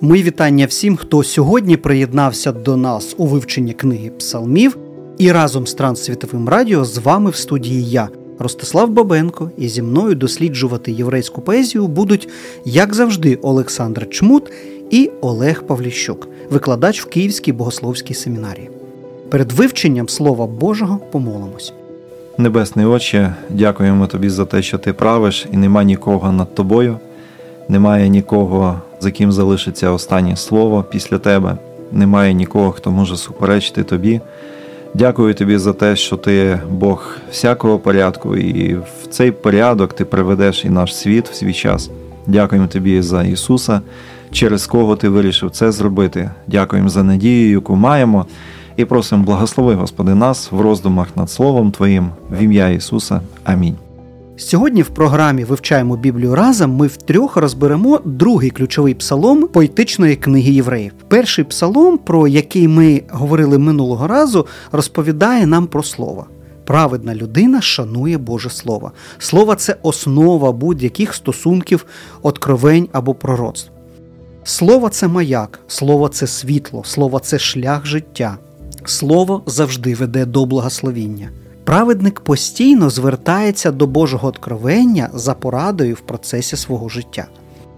Мої вітання всім, хто сьогодні приєднався до нас у вивченні книги Псалмів. І разом з Транссвітовим радіо з вами в студії я, Ростислав Бабенко, і зі мною досліджувати єврейську поезію будуть, як завжди, Олександр Чмут і Олег Павліщук, викладач в Київській богословській семінарії. Перед вивченням Слова Божого помолимось. Небесний Отче, дякуємо тобі за те, що ти правиш, і нема нікого над тобою, немає нікого, за ким залишиться останнє слово після тебе, немає нікого, хто може суперечити тобі. Дякую тобі за те, що ти Бог всякого порядку, і в цей порядок ти приведеш і наш світ в свій час. Дякуємо тобі за Ісуса, через кого ти вирішив це зробити. Дякуємо за надію, яку маємо, і просимо благослови, Господи, нас в роздумах над Словом Твоїм в ім'я Ісуса. Амінь. Сьогодні в програмі Вивчаємо Біблію разом. Ми втрьох розберемо другий ключовий псалом поетичної книги євреїв. Перший псалом, про який ми говорили минулого разу, розповідає нам про слово. Праведна людина шанує Боже Слово. Слово це основа будь-яких стосунків, откровень або пророцтв. Слово це маяк, слово це світло, слово це шлях життя. Слово завжди веде до благословіння. Праведник постійно звертається до Божого откровення за порадою в процесі свого життя.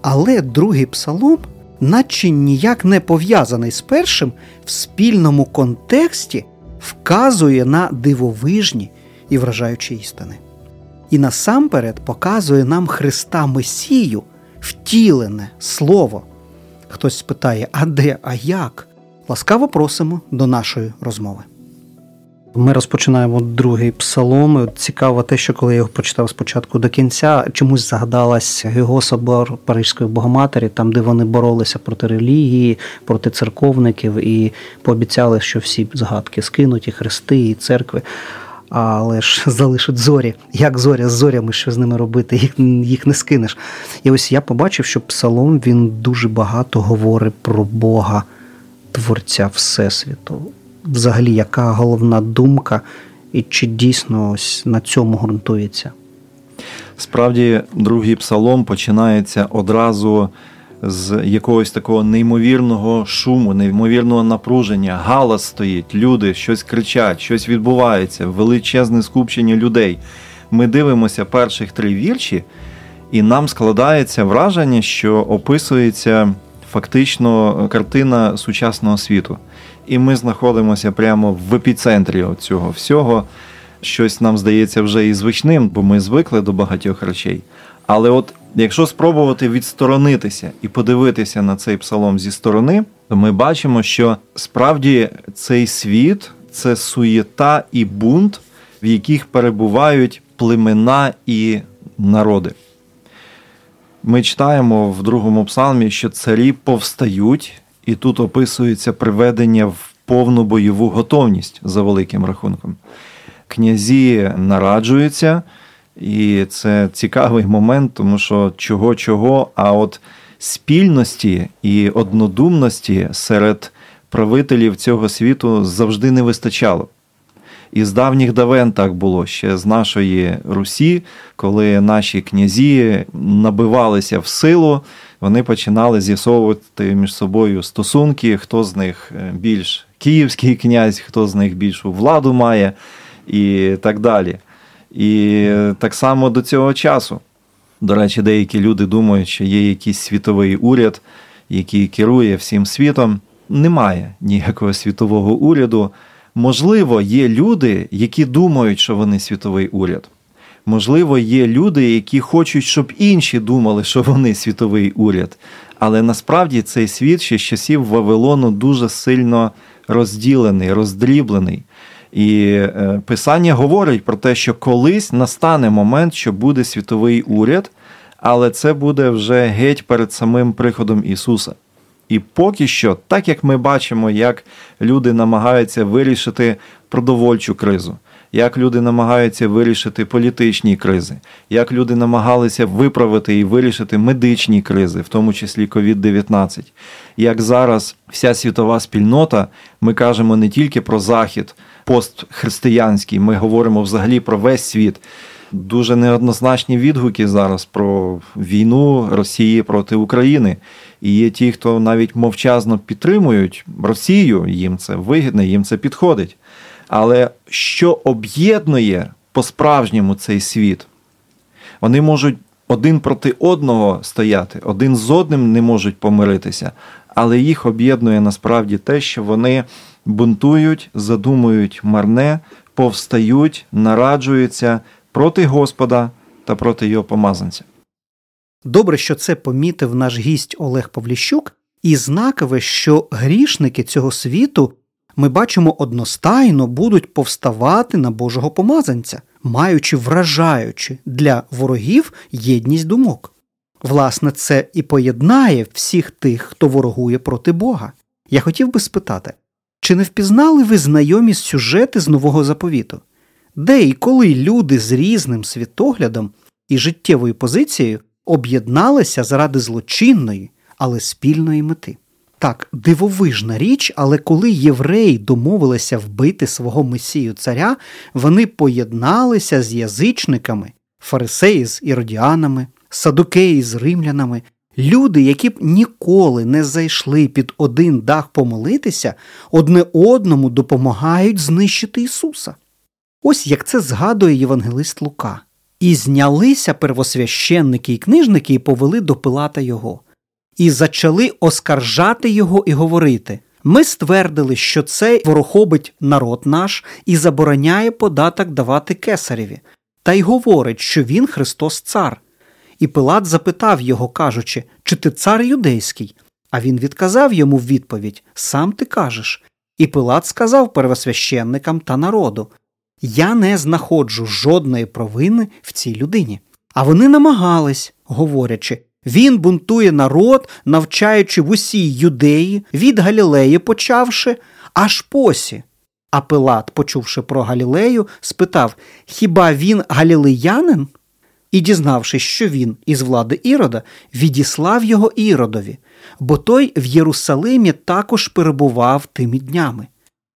Але другий псалом, наче ніяк не пов'язаний з першим, в спільному контексті вказує на дивовижні і вражаючі істини. І насамперед показує нам Христа Месію, втілене Слово. Хтось спитає, а де, а як? Ласкаво просимо до нашої розмови. Ми розпочинаємо другий псалом. Цікаво те, що коли я його прочитав спочатку до кінця, чомусь згадалась його собор Паризької Богоматері, там де вони боролися проти релігії, проти церковників і пообіцяли, що всі згадки скинуть, і хрести, і церкви. Але ж залишать зорі. Як зоря з зорями, що з ними робити, їх їх не скинеш. І ось я побачив, що псалом він дуже багато говорить про Бога, Творця Всесвіту взагалі яка головна думка, і чи дійсно ось на цьому ґрунтується? Справді, другий псалом починається одразу з якогось такого неймовірного шуму, неймовірного напруження. Галас стоїть, люди щось кричать, щось відбувається, величезне скупчення людей. Ми дивимося перших три вірші, і нам складається враження, що описується фактично картина сучасного світу і ми знаходимося прямо в епіцентрі цього всього. Щось нам здається вже і звичним, бо ми звикли до багатьох речей. Але от якщо спробувати відсторонитися і подивитися на цей псалом зі сторони, то ми бачимо, що справді цей світ це суєта і бунт, в яких перебувають племена і народи. Ми читаємо в другому псалмі, що царі повстають і тут описується приведення в повну бойову готовність за великим рахунком. Князі нараджуються, і це цікавий момент, тому що чого-чого, а от спільності і однодумності серед правителів цього світу завжди не вистачало. І з давніх давен так було ще з нашої Русі, коли наші князі набивалися в силу вони починали з'ясовувати між собою стосунки, хто з них е, більш київський князь, хто з них більшу владу має, і так далі. І так само до цього часу. До речі, деякі люди думають, що є якийсь світовий уряд, який керує всім світом. Немає ніякого світового уряду. Можливо, є люди, які думають, що вони світовий уряд. Можливо, є люди, які хочуть, щоб інші думали, що вони світовий уряд. Але насправді цей світ ще з часів Вавилону дуже сильно розділений, роздріблений. І е, Писання говорить про те, що колись настане момент, що буде світовий уряд, але це буде вже геть перед самим приходом Ісуса. І поки що, так як ми бачимо, як люди намагаються вирішити продовольчу кризу як люди намагаються вирішити політичні кризи, як люди намагалися виправити і вирішити медичні кризи, в тому числі COVID-19. Як зараз вся світова спільнота, ми кажемо не тільки про захід постхристиянський, ми говоримо взагалі про весь світ. Дуже неоднозначні відгуки зараз про війну Росії проти України. І є ті, хто навіть мовчазно підтримують Росію, їм це вигідно, їм це підходить. Але що об'єднує по-справжньому цей світ? Вони можуть один проти одного стояти, один з одним не можуть помиритися, але їх об'єднує насправді те, що вони бунтують, задумують марне, повстають, нараджуються проти Господа та проти його помазанця. Добре, що це помітив наш гість Олег Павліщук, і знакове, що грішники цього світу ми бачимо одностайно будуть повставати на Божого помазанця, маючи вражаючи для ворогів єдність думок. Власне, це і поєднає всіх тих, хто ворогує проти Бога. Я хотів би спитати, чи не впізнали ви знайомі сюжети з нового заповіту, де і коли люди з різним світоглядом і життєвою позицією об'єдналися заради злочинної, але спільної мети? Так, дивовижна річ, але коли євреї домовилися вбити свого месію царя, вони поєдналися з язичниками, фарисеї з іродіанами, садукеї з римлянами, люди, які б ніколи не зайшли під один дах помолитися, одне одному допомагають знищити Ісуса. Ось як це згадує Євангелист Лука. І знялися первосвященники і книжники і повели до Пилата його і зачали оскаржати його і говорити. Ми ствердили, що цей ворохобить народ наш і забороняє податок давати кесареві, та й говорить, що він Христос цар. І Пилат запитав його, кажучи, чи ти цар юдейський? А він відказав йому в відповідь Сам ти кажеш. І Пилат сказав первосвященникам та народу Я не знаходжу жодної провини в цій людині. А вони намагались, говорячи він бунтує народ, навчаючи в усій юдеї, від Галілеї почавши, аж посі. А Пилат, почувши про Галілею, спитав Хіба він галілеянин? І, дізнавшись, що він із влади Ірода, відіслав його Іродові, бо той в Єрусалимі також перебував тими днями.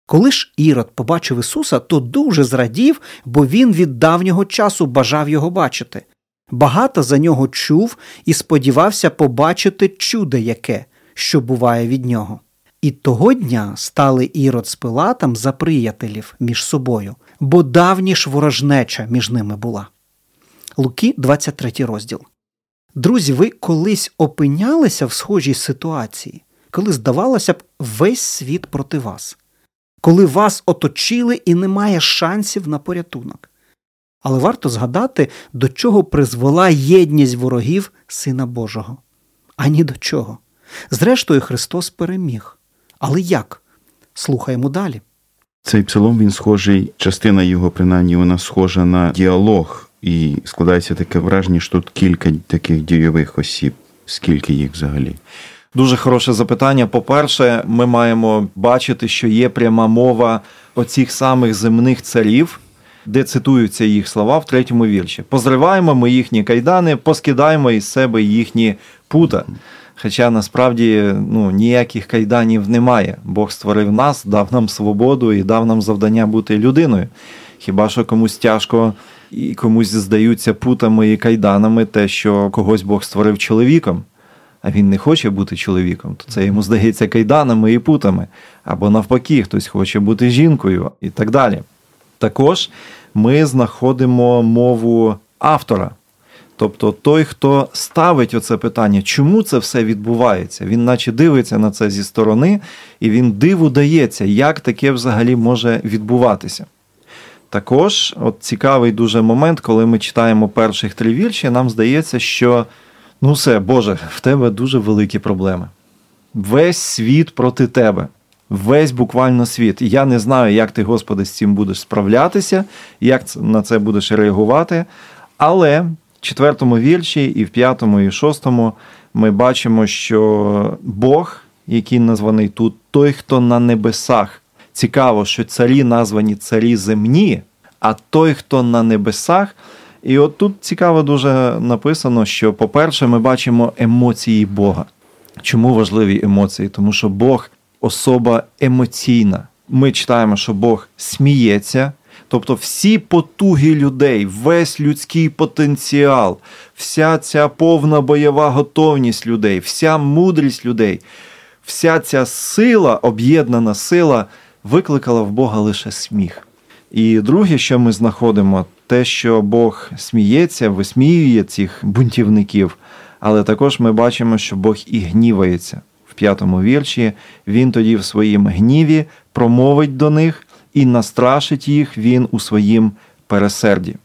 Коли ж Ірод побачив Ісуса, то дуже зрадів, бо він від давнього часу бажав його бачити багато за нього чув і сподівався побачити чудо яке, що буває від нього. І того дня стали ірод з Пилатом за приятелів між собою, бо давні ж ворожнеча між ними була. Луки, 23 розділ. Друзі, ви колись опинялися в схожій ситуації, коли, здавалося б, весь світ проти вас, коли вас оточили і немає шансів на порятунок. Але варто згадати, до чого призвела єдність ворогів Сина Божого. Ані до чого. Зрештою, Христос переміг. Але як? Слухаємо далі. Цей псалом він схожий, частина його, принаймні, вона схожа на діалог, і складається таке враження, що тут кілька таких дійових осіб. Скільки їх взагалі? Дуже хороше запитання. По-перше, ми маємо бачити, що є пряма мова оцих самих земних царів, де цитуються їх слова в третьому вірші. Позриваємо ми їхні кайдани, поскидаємо із себе їхні пута. Хоча насправді ну, ніяких кайданів немає. Бог створив нас, дав нам свободу і дав нам завдання бути людиною. Хіба що комусь тяжко і комусь здаються путами і кайданами, те, що когось Бог створив чоловіком, а він не хоче бути чоловіком, то це йому здається кайданами і путами. Або навпаки, хтось хоче бути жінкою і так далі також ми знаходимо мову автора. Тобто той, хто ставить оце питання, чому це все відбувається, він наче дивиться на це зі сторони, і він диву дається, як таке взагалі може відбуватися. Також от цікавий дуже момент, коли ми читаємо перших три вірші, нам здається, що ну все, Боже, в тебе дуже великі проблеми. Весь світ проти тебе весь буквально світ. я не знаю, як ти, Господи, з цим будеш справлятися, як на це будеш реагувати. Але в четвертому вірші, і в п'ятому, і в шостому ми бачимо, що Бог, який названий тут, той, хто на небесах. Цікаво, що царі названі царі земні, а той, хто на небесах. І от тут цікаво дуже написано, що, по-перше, ми бачимо емоції Бога. Чому важливі емоції? Тому що Бог особа емоційна. Ми читаємо, що Бог сміється, Тобто всі потуги людей, весь людський потенціал, вся ця повна бойова готовність людей, вся мудрість людей, вся ця сила, об'єднана сила, викликала в Бога лише сміх. І друге, що ми знаходимо, те, що Бог сміється, висміює цих бунтівників, але також ми бачимо, що Бог і гнівається. В п'ятому вірші він тоді в своїм гніві промовить до них і настрашить їх він у своїм пересерді.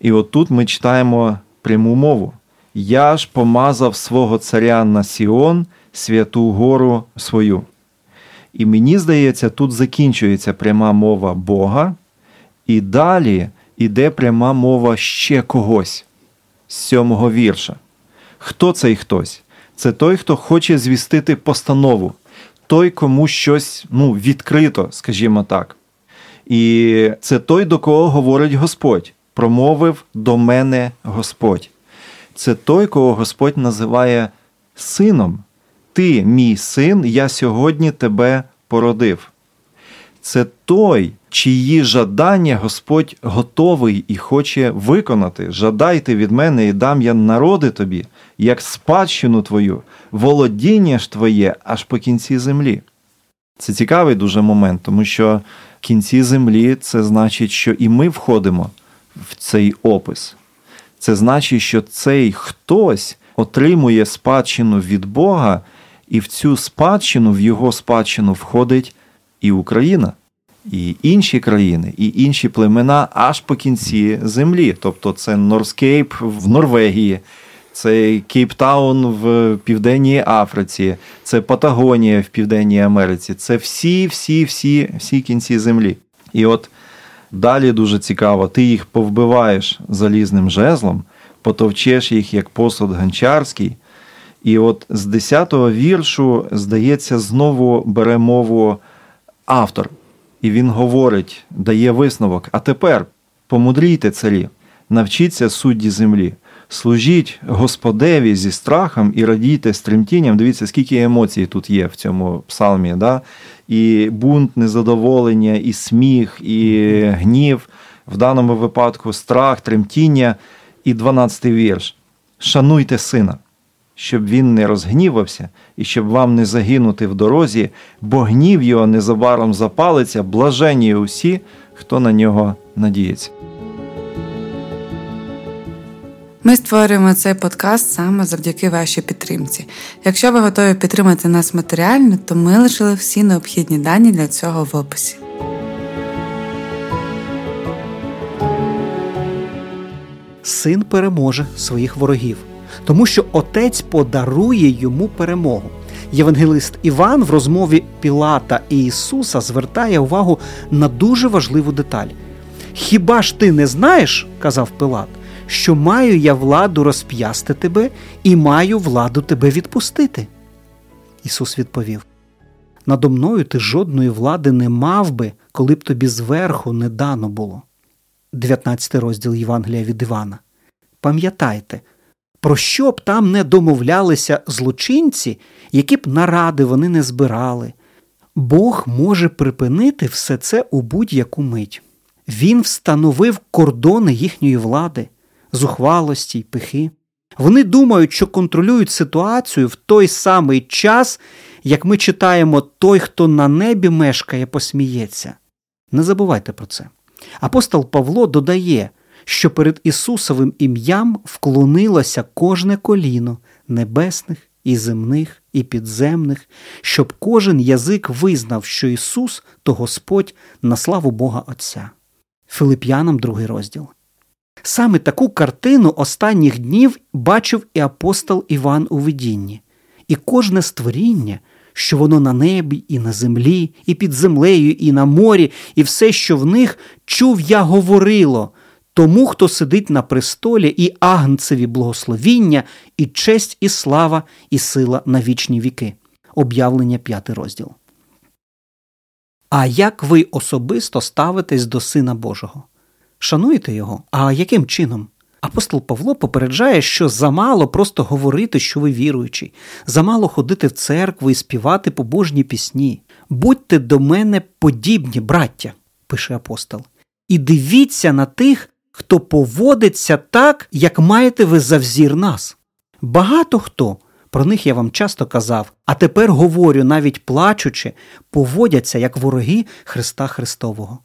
І от тут ми читаємо пряму мову: Я ж помазав свого царя на Сіон, святу гору свою. І мені здається, тут закінчується пряма мова Бога, і далі іде пряма мова ще когось з сьомого вірша. Хто цей хтось? Це той, хто хоче звістити постанову, той, кому щось ну, відкрито, скажімо так. І це той, до кого говорить Господь. Промовив до мене Господь. Це той, кого Господь називає сином. Ти, мій син, я сьогодні тебе породив. Це той, чиї жадання Господь готовий і хоче виконати. Жадайте від мене і дам я народи тобі, як спадщину твою, володіння ж твоє аж по кінці землі. Це цікавий дуже момент, тому що в кінці землі це значить, що і ми входимо в цей опис. Це значить, що цей хтось отримує спадщину від Бога, і в цю спадщину, в його спадщину входить і Україна, і інші країни, і інші племена аж по кінці землі. Тобто це Норскейп в Норвегії, це Кейптаун в Південній Африці, це Патагонія в Південній Америці. Це всі, всі, всі, всі кінці землі. І от далі дуже цікаво, ти їх повбиваєш залізним жезлом, потовчеш їх як посуд гончарський. І от з 10-го віршу, здається, знову бере мову автор. І він говорить, дає висновок. А тепер помудрійте царі, навчіться судді землі, служіть Господеві зі страхом і радійте з тремтінням. Дивіться, скільки емоцій тут є в цьому псалмі. Да? І бунт, незадоволення, і сміх, і гнів, в даному випадку страх, тремтіння. І 12-й вірш. Шануйте сина щоб він не розгнівався і щоб вам не загинути в дорозі, бо гнів його незабаром запалиться, блаженні усі, хто на нього надіється. Ми створюємо цей подкаст саме завдяки вашій підтримці. Якщо ви готові підтримати нас матеріально, то ми лишили всі необхідні дані для цього в описі. Син переможе своїх ворогів тому що Отець подарує йому перемогу. Євангелист Іван в розмові Пілата і Ісуса звертає увагу на дуже важливу деталь. Хіба ж ти не знаєш, казав Пилат, що маю я владу розп'ясти тебе і маю владу тебе відпустити? Ісус відповів: Надо мною ти жодної влади не мав би, коли б тобі зверху не дано було. 19 розділ Євангелія від Івана. Пам'ятайте, про що б там не домовлялися злочинці, які б наради вони не збирали. Бог може припинити все це у будь-яку мить. Він встановив кордони їхньої влади, зухвалості й пихи. Вони думають, що контролюють ситуацію в той самий час, як ми читаємо той, хто на небі мешкає, посміється. Не забувайте про це. Апостол Павло додає, що перед Ісусовим ім'ям вклонилося кожне коліно небесних і земних, і підземних, щоб кожен язик визнав, що Ісус то Господь на славу Бога Отця. Филип'янам, другий розділ. Саме таку картину останніх днів бачив і апостол Іван у видінні, і кожне створіння, що воно на небі, і на землі, і під землею, і на морі, і все, що в них, чув я говорило, тому, хто сидить на престолі, і агнцеві благословіння, і честь, і слава, і сила на вічні віки. Об'явлення п'ятий розділ. А як ви особисто ставитесь до Сина Божого? Шануєте його? А яким чином? Апостол Павло попереджає, що замало просто говорити, що ви віруючий, замало ходити в церкву і співати побожні пісні. Будьте до мене подібні, браття, пише апостол і дивіться на тих, хто поводиться так, як маєте ви за взір нас. Багато хто, про них я вам часто казав, а тепер говорю, навіть плачучи, поводяться як вороги Христа Христового.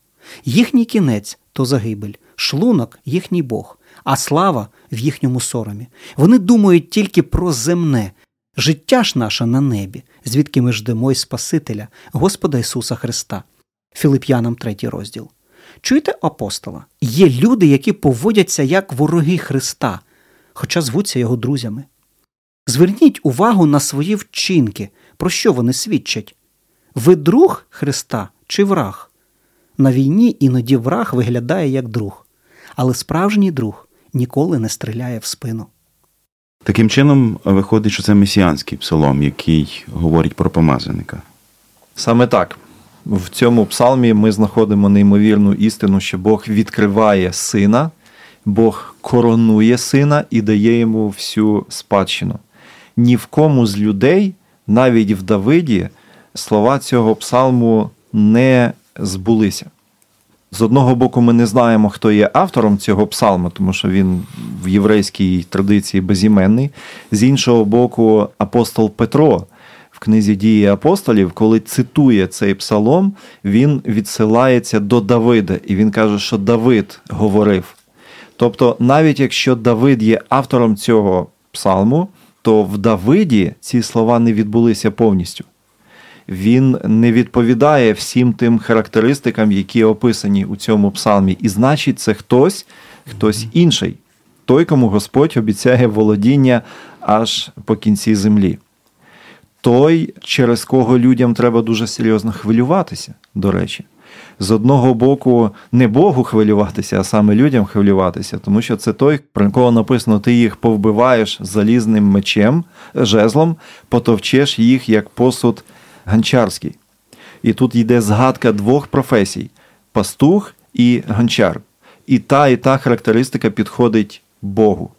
Їхній кінець то загибель, шлунок їхній Бог, а слава в їхньому соромі. Вони думають тільки про земне. Життя ж наше на небі, звідки ми ждемо й Спасителя, Господа Ісуса Христа. Філип'янам 3 розділ. Чуєте апостола? Є люди, які поводяться як вороги Христа, хоча звуться його друзями. Зверніть увагу на свої вчинки, про що вони свідчать. Ви друг Христа чи враг? На війні іноді враг виглядає як друг, але справжній друг ніколи не стріляє в спину. Таким чином, виходить, що це месіанський псалом, який говорить про помазаника. Саме так. В цьому псалмі ми знаходимо неймовірну істину, що Бог відкриває сина, Бог коронує сина і дає йому всю спадщину. Ні в кому з людей, навіть в Давиді, слова цього псалму не збулися. З одного боку, ми не знаємо, хто є автором цього псалму, тому що він в єврейській традиції безіменний. З іншого боку, апостол Петро книзі дії апостолів, коли цитує цей псалом, він відсилається до Давида, і він каже, що Давид говорив. Тобто, навіть якщо Давид є автором цього псалму, то в Давиді ці слова не відбулися повністю він не відповідає всім тим характеристикам, які описані у цьому псалмі. І значить, це хтось, хтось інший, той, кому Господь обіцяє володіння аж по кінці землі. Той, через кого людям треба дуже серйозно хвилюватися, до речі. З одного боку, не Богу хвилюватися, а саме людям хвилюватися, тому що це той, про кого написано, ти їх повбиваєш залізним мечем, жезлом, потовчеш їх як посуд Гончарський. І тут йде згадка двох професій: пастух і гончар. І та, і та характеристика підходить Богу.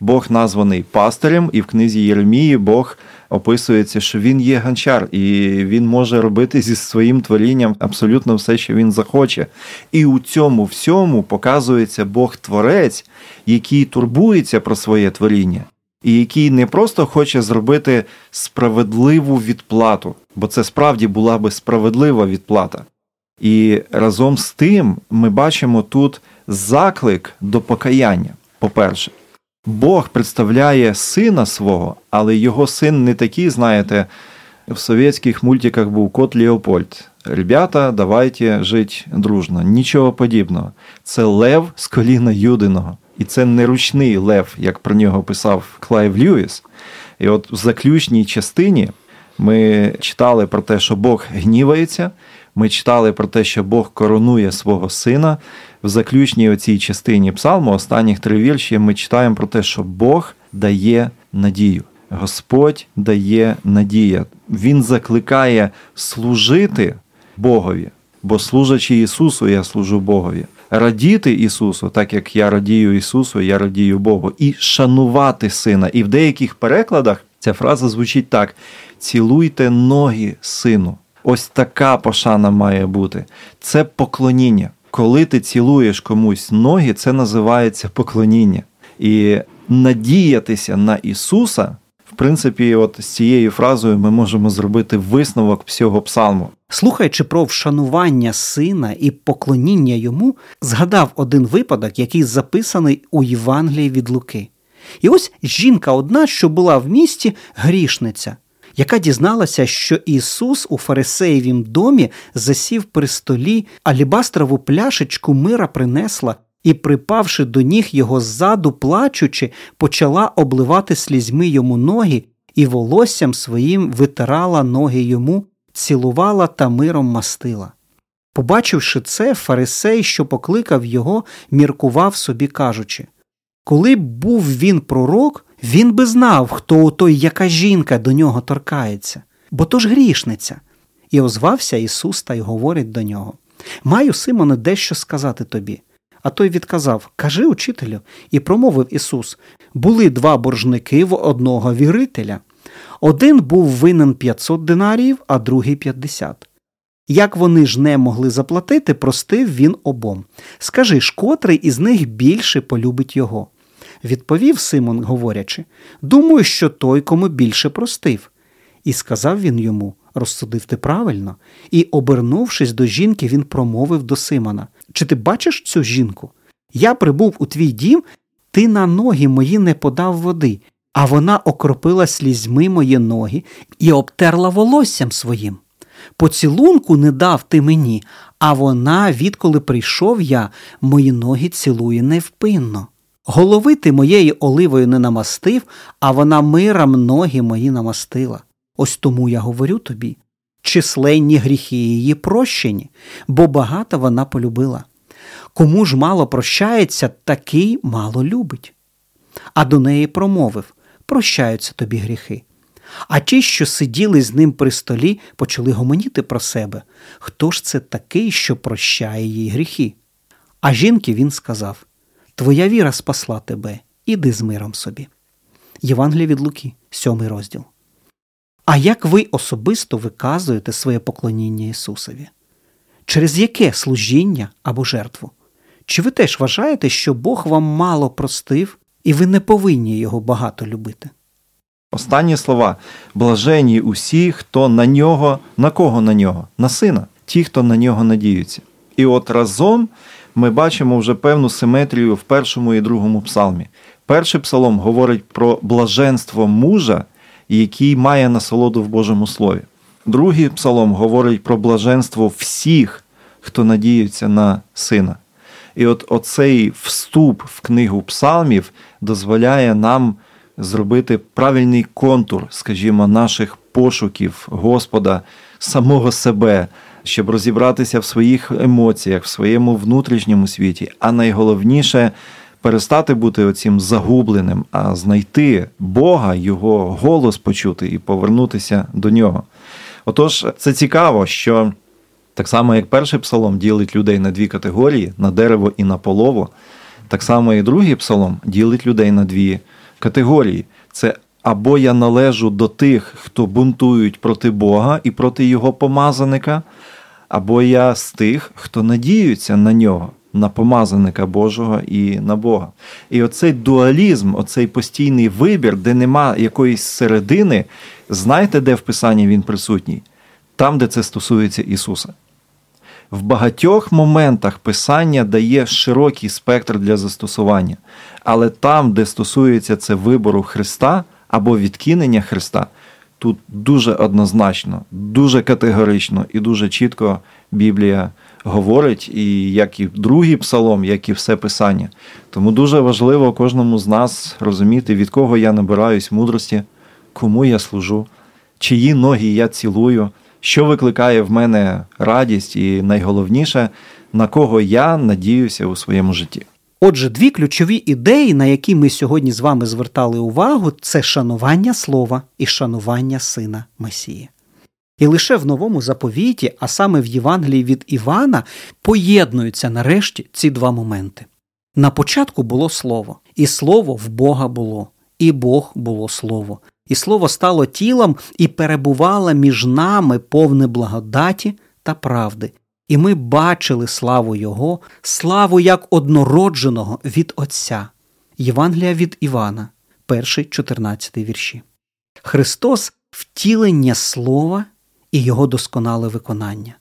Бог названий пастирем, і в книзі Єремії Бог описується, що він є гончар, і він може робити зі своїм творінням абсолютно все, що він захоче. І у цьому всьому показується Бог-творець, який турбується про своє творіння і який не просто хоче зробити справедливу відплату, бо це справді була би справедлива відплата. І разом з тим ми бачимо тут заклик до покаяння. По-перше, Бог представляє сина свого, але його син не такий, знаєте, в совєтських мультиках був кот Леопольд. Ребята, давайте жить дружно. Нічого подібного. Це лев з коліна Юдиного. І це не ручний лев, як про нього писав Клайв Льюіс. І от в заключній частині ми читали про те, що Бог гнівається. Ми читали про те, що Бог коронує свого сина. В заключній оцій частині псалму, останніх три вірші, ми читаємо про те, що Бог дає надію. Господь дає надія. Він закликає служити Богові, бо служачи Ісусу, я служу Богові радіти Ісусу, так як я радію Ісусу, я радію Богу, і шанувати Сина. І в деяких перекладах ця фраза звучить так: цілуйте ноги сину. Ось така пошана має бути. Це поклоніння. Коли ти цілуєш комусь ноги, це називається поклоніння. І надіятися на Ісуса в принципі, от з цією фразою ми можемо зробити висновок всього псалму. Слухаючи про вшанування сина і поклоніння йому, згадав один випадок, який записаний у Євангелії від Луки. І ось жінка одна, що була в місті, грішниця, яка дізналася, що Ісус у Фарисеєвім домі засів при столі, алібастрову пляшечку мира принесла і, припавши до ніг його ззаду, плачучи, почала обливати слізьми йому ноги і волоссям своїм витирала ноги йому, цілувала та миром мастила. Побачивши це, фарисей, що покликав його, міркував собі, кажучи Коли б був він пророк, він би знав, хто у той, яка жінка до нього торкається, бо то ж грішниця. І озвався Ісус та й говорить до нього Маю, Симоне, дещо сказати тобі. А той відказав Кажи учителю, і промовив Ісус були два боржники в одного вірителя. Один був винен 500 динаріїв, а другий 50. Як вони ж не могли заплатити, простив він обом. Скажи ж, котрий із них більше полюбить його? Відповів Симон, говорячи, думаю, що той, кому більше простив. І сказав він йому розсудив ти правильно, і, обернувшись до жінки, він промовив до Симона: Чи ти бачиш цю жінку? Я прибув у твій дім, ти на ноги мої не подав води, а вона окропила слізьми мої ноги і обтерла волоссям своїм. Поцілунку не дав ти мені, а вона, відколи прийшов я, мої ноги цілує невпинно. Голови ти моєї оливою не намастив, а вона миром ноги мої намастила. Ось тому я говорю тобі численні гріхи її прощені, бо багато вона полюбила. Кому ж мало прощається, такий мало любить. А до неї промовив прощаються тобі гріхи. А ті, що сиділи з ним при столі, почали гомоніти про себе. Хто ж це такий, що прощає їй гріхи? А жінки він сказав Твоя віра спасла тебе, іди з миром собі. Євангелія від Луки, сьомий розділ. А як ви особисто виказуєте своє поклоніння Ісусові? Через яке служіння або жертву? Чи ви теж вважаєте, що Бог вам мало простив, і ви не повинні його багато любити? Останні слова блажені усі, хто на нього, на кого на нього? На сина, ті, хто на нього надіються. І от разом ми бачимо вже певну симетрію в першому і другому псалмі. Перший псалом говорить про блаженство мужа, який має насолоду в Божому Слові. Другий псалом говорить про блаженство всіх, хто надіється на сина. І от оцей вступ в книгу псалмів дозволяє нам зробити правильний контур, скажімо, наших пошуків Господа, самого себе, щоб розібратися в своїх емоціях, в своєму внутрішньому світі, а найголовніше перестати бути оцім загубленим, а знайти Бога, Його голос почути і повернутися до нього. Отож, це цікаво, що так само, як перший псалом ділить людей на дві категорії: на дерево і на полово, так само і другий псалом ділить людей на дві категорії. Це або я належу до тих, хто бунтують проти Бога і проти Його помазаника, або я з тих, хто надіються на нього на помазаника Божого і на Бога. І оцей дуалізм, оцей постійний вибір, де нема якоїсь середини, знаєте, де в Писанні він присутній? Там, де це стосується Ісуса. В багатьох моментах Писання дає широкий спектр для застосування, але там, де стосується це вибору Христа або відкинення Христа, тут дуже однозначно, дуже категорично і дуже чітко Біблія говорить, і як і другий псалом, як і все писання. Тому дуже важливо кожному з нас розуміти, від кого я набираюсь мудрості, кому я служу, чиї ноги я цілую, що викликає в мене радість, і найголовніше, на кого я надіюся у своєму житті. Отже, дві ключові ідеї, на які ми сьогодні з вами звертали увагу, це шанування слова і шанування сина Месії. І лише в новому заповіті, а саме в Євангелії від Івана, поєднуються нарешті ці два моменти. На початку було слово, і слово в Бога було, і Бог було слово, і слово стало тілом і перебувало між нами повне благодаті та правди. І ми бачили славу Його, славу як однородженого від Отця. Євангелія від Івана, перший 14 вірші. Христос втілення Слова і його досконале виконання.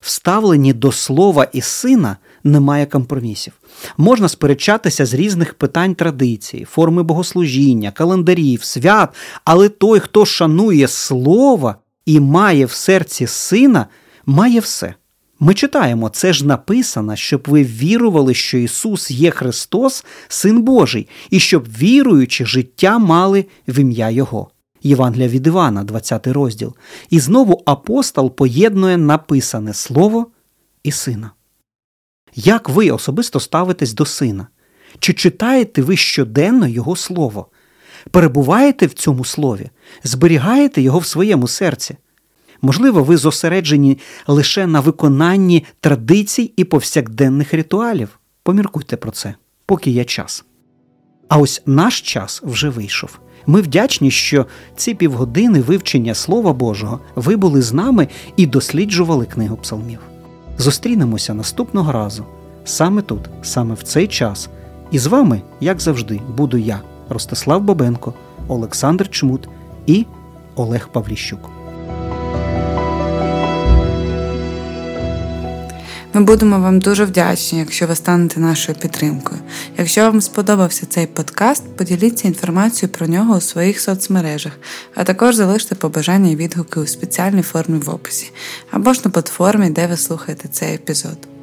Вставлені до слова і сина немає компромісів. Можна сперечатися з різних питань традиції, форми богослужіння, календарів, свят, але той, хто шанує слово і має в серці сина, має все. Ми читаємо, це ж написано, щоб ви вірували, що Ісус є Христос, Син Божий, і щоб віруючи життя мали в ім'я Його. Євангелія від Івана, 20 розділ. І знову апостол поєднує написане слово і сина. Як ви особисто ставитесь до сина? Чи читаєте ви щоденно Його слово? Перебуваєте в цьому слові, зберігаєте його в своєму серці? Можливо, ви зосереджені лише на виконанні традицій і повсякденних ритуалів. Поміркуйте про це, поки є час. А ось наш час вже вийшов. Ми вдячні, що ці півгодини вивчення Слова Божого ви були з нами і досліджували книгу псалмів. Зустрінемося наступного разу, саме тут, саме в цей час. І з вами, як завжди, буду я, Ростислав Бабенко, Олександр Чмут і Олег Павліщук. Ми будемо вам дуже вдячні, якщо ви станете нашою підтримкою. Якщо вам сподобався цей подкаст, поділіться інформацією про нього у своїх соцмережах, а також залиште побажання і відгуки у спеціальній формі в описі або ж на платформі, де ви слухаєте цей епізод.